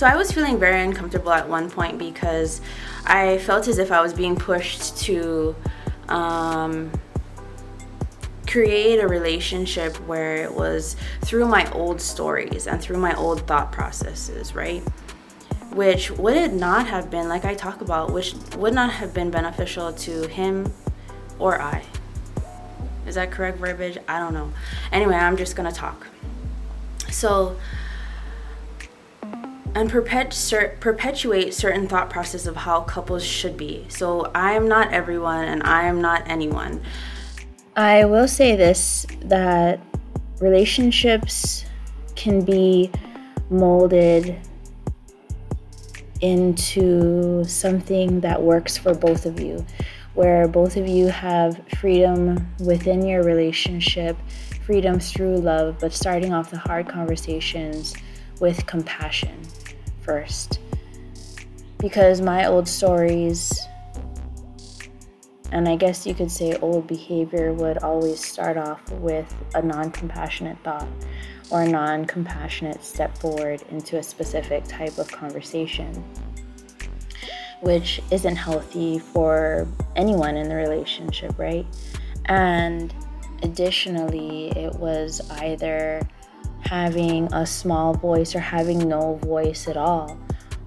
So I was feeling very uncomfortable at one point because I felt as if I was being pushed to um, create a relationship where it was through my old stories and through my old thought processes, right? Which would it not have been, like I talk about, which would not have been beneficial to him or I. Is that correct verbiage? I don't know. Anyway, I'm just gonna talk. So, and perpet- perpetuate certain thought process of how couples should be. So I am not everyone and I am not anyone. I will say this that relationships can be molded into something that works for both of you, where both of you have freedom within your relationship, freedom through love, but starting off the hard conversations with compassion first. Because my old stories, and I guess you could say old behavior, would always start off with a non compassionate thought or a non compassionate step forward into a specific type of conversation, which isn't healthy for anyone in the relationship, right? And additionally, it was either having a small voice or having no voice at all,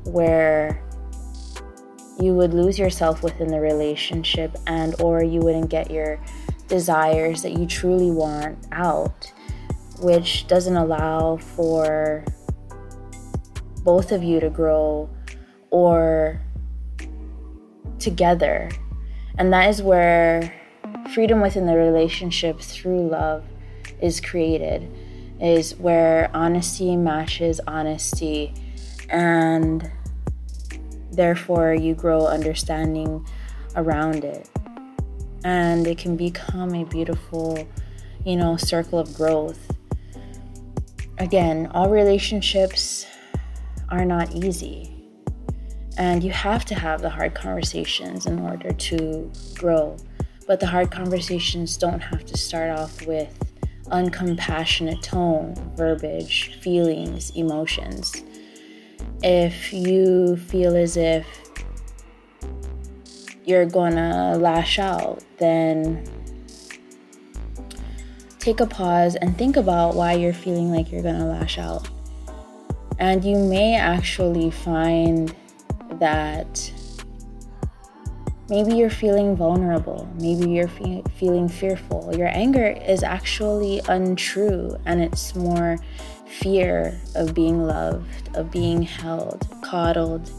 where you would lose yourself within the relationship and or you wouldn't get your desires that you truly want out which doesn't allow for both of you to grow or together. And that is where freedom within the relationship through love is created is where honesty matches honesty and therefore you grow understanding around it. And it can become a beautiful you know circle of growth. Again all relationships are not easy and you have to have the hard conversations in order to grow. But the hard conversations don't have to start off with uncompassionate tone, verbiage, feelings, emotions. If you feel as if you're gonna lash out, then take a pause and think about why you're feeling like you're gonna lash out. And you may actually find that Maybe you're feeling vulnerable. Maybe you're fe- feeling fearful. Your anger is actually untrue and it's more fear of being loved, of being held, coddled,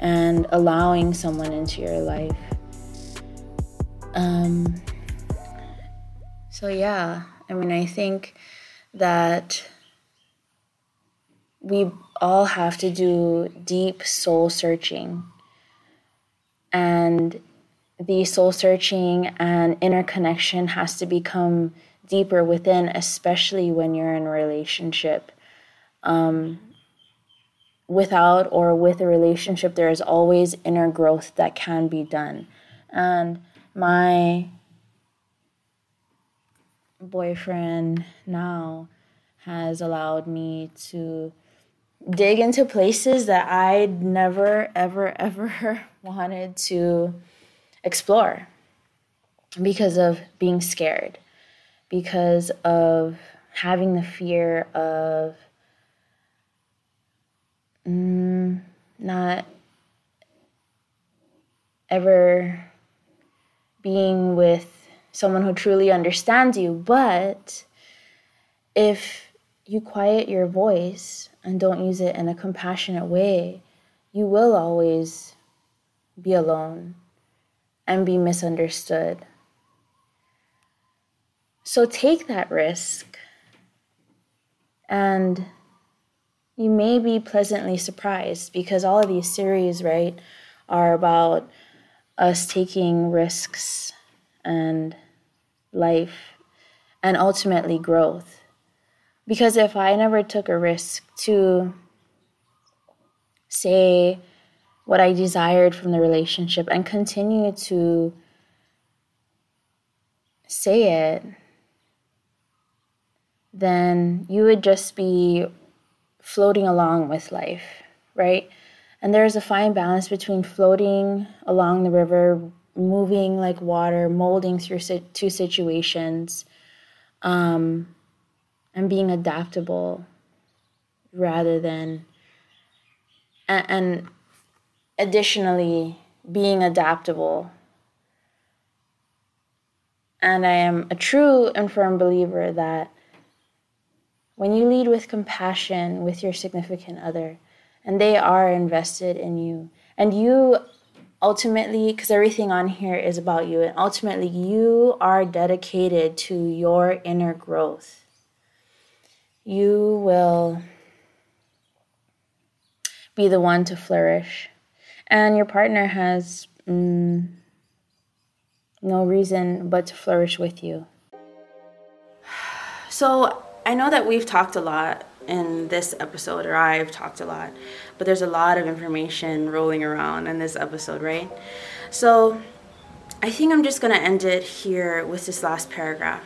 and allowing someone into your life. Um, so, yeah, I mean, I think that we all have to do deep soul searching and the soul searching and inner connection has to become deeper within, especially when you're in a relationship. Um, without or with a relationship, there is always inner growth that can be done. And my boyfriend now has allowed me to dig into places that I'd never, ever, ever wanted to explore because of being scared, because of having the fear of mm, not ever being with someone who truly understands you. But if you quiet your voice and don't use it in a compassionate way, you will always be alone and be misunderstood. So take that risk, and you may be pleasantly surprised because all of these series, right, are about us taking risks and life and ultimately growth. Because if I never took a risk to say what I desired from the relationship and continue to say it, then you would just be floating along with life, right? And there's a fine balance between floating along the river, moving like water, molding through two situations, um, and being adaptable rather than, and, and additionally, being adaptable. And I am a true and firm believer that when you lead with compassion with your significant other, and they are invested in you, and you ultimately, because everything on here is about you, and ultimately you are dedicated to your inner growth, you will be the one to flourish. And your partner has mm, no reason but to flourish with you. So I know that we've talked a lot in this episode, or I've talked a lot, but there's a lot of information rolling around in this episode, right? So I think I'm just to end it here with this last paragraph.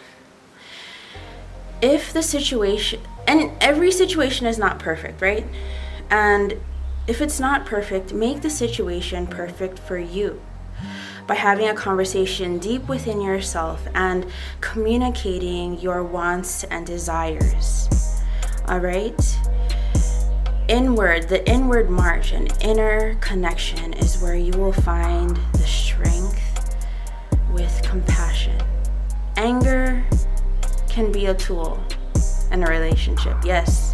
If the situation, and every situation is not perfect, right? And if it's not perfect, make the situation perfect for you by having a conversation deep within yourself and communicating your wants and desires all right? Inward, the inward march and inner connection is where you will find the strength with compassion. Anger can be a tool in a relationship, yes.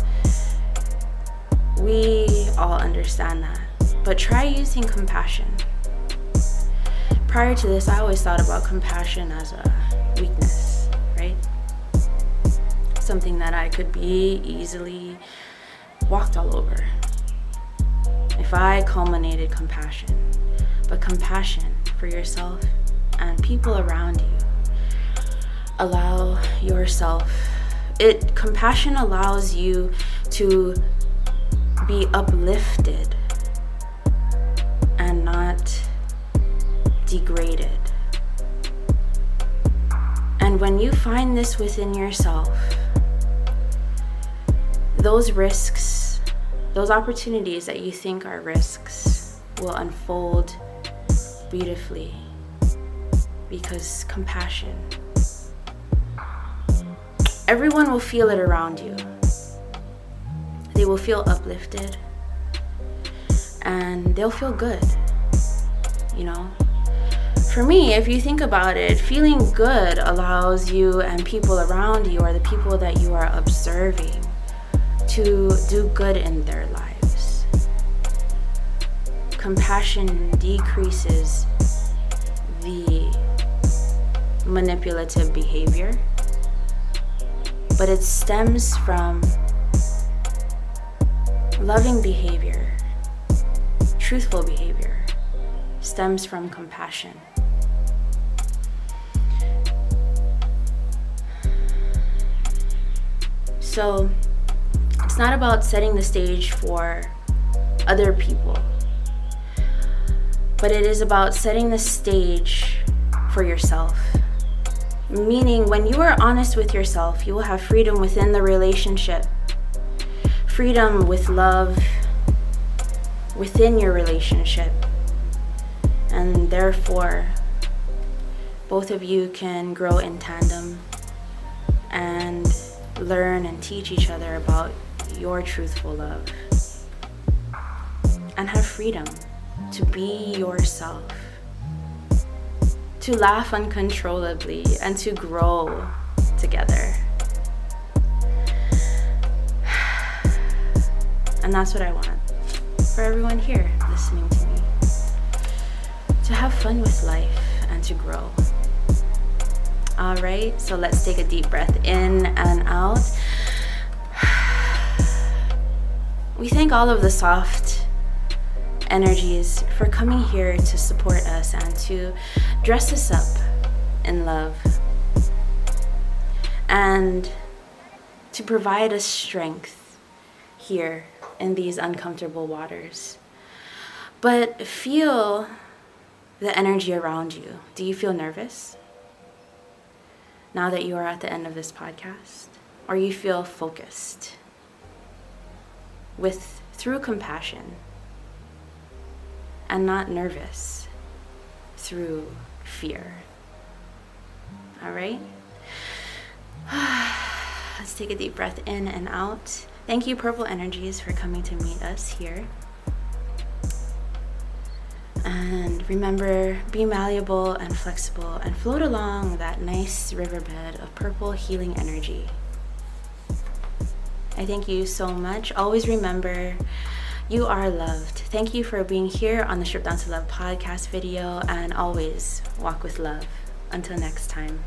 We all understand that. But try using compassion. Prior to this, I always thought about compassion as a weakness, right? something that I could be easily walked all over. If I culminated compassion, but compassion for yourself and people around you, allow yourself. It compassion allows you to be uplifted and not degraded. And when you find this within yourself, those risks, those opportunities that you think are risks, will unfold beautifully because compassion. Everyone will feel it around you. Will feel uplifted and they'll feel good, you know. For me, if you think about it, feeling good allows you and people around you, or the people that you are observing, to do good in their lives. Compassion decreases the manipulative behavior, but it stems from loving behavior, truthful behavior, stems from compassion. So, it's not about setting the stage for other people, but it is about setting the stage for yourself. Meaning, when you are honest with yourself, you will have freedom within the relationship, freedom with love within your relationship, and therefore, both of you can grow in tandem and learn and teach each other about your truthful love and have freedom to be yourself, to laugh uncontrollably, and to grow together. And that's what I want for everyone here listening to me to have fun with life and to grow. All right, so let's take a deep breath in and out. We thank all of the soft energies for coming here to support us and to dress us up in love and to provide us strength here in these uncomfortable waters. But feel the energy around you. Do you feel nervous now that you are at the end of this podcast? Or you feel focused? with through compassion and not nervous through fear. All right? Let's take a deep breath in and out. Thank you, Purple Energies, for coming to meet us here. And remember, be malleable and flexible and float along that nice riverbed of purple healing energy. I thank you so much. Always remember you are loved. Thank you for being here on the Strip Down to Love podcast video and always walk with love. Until next time.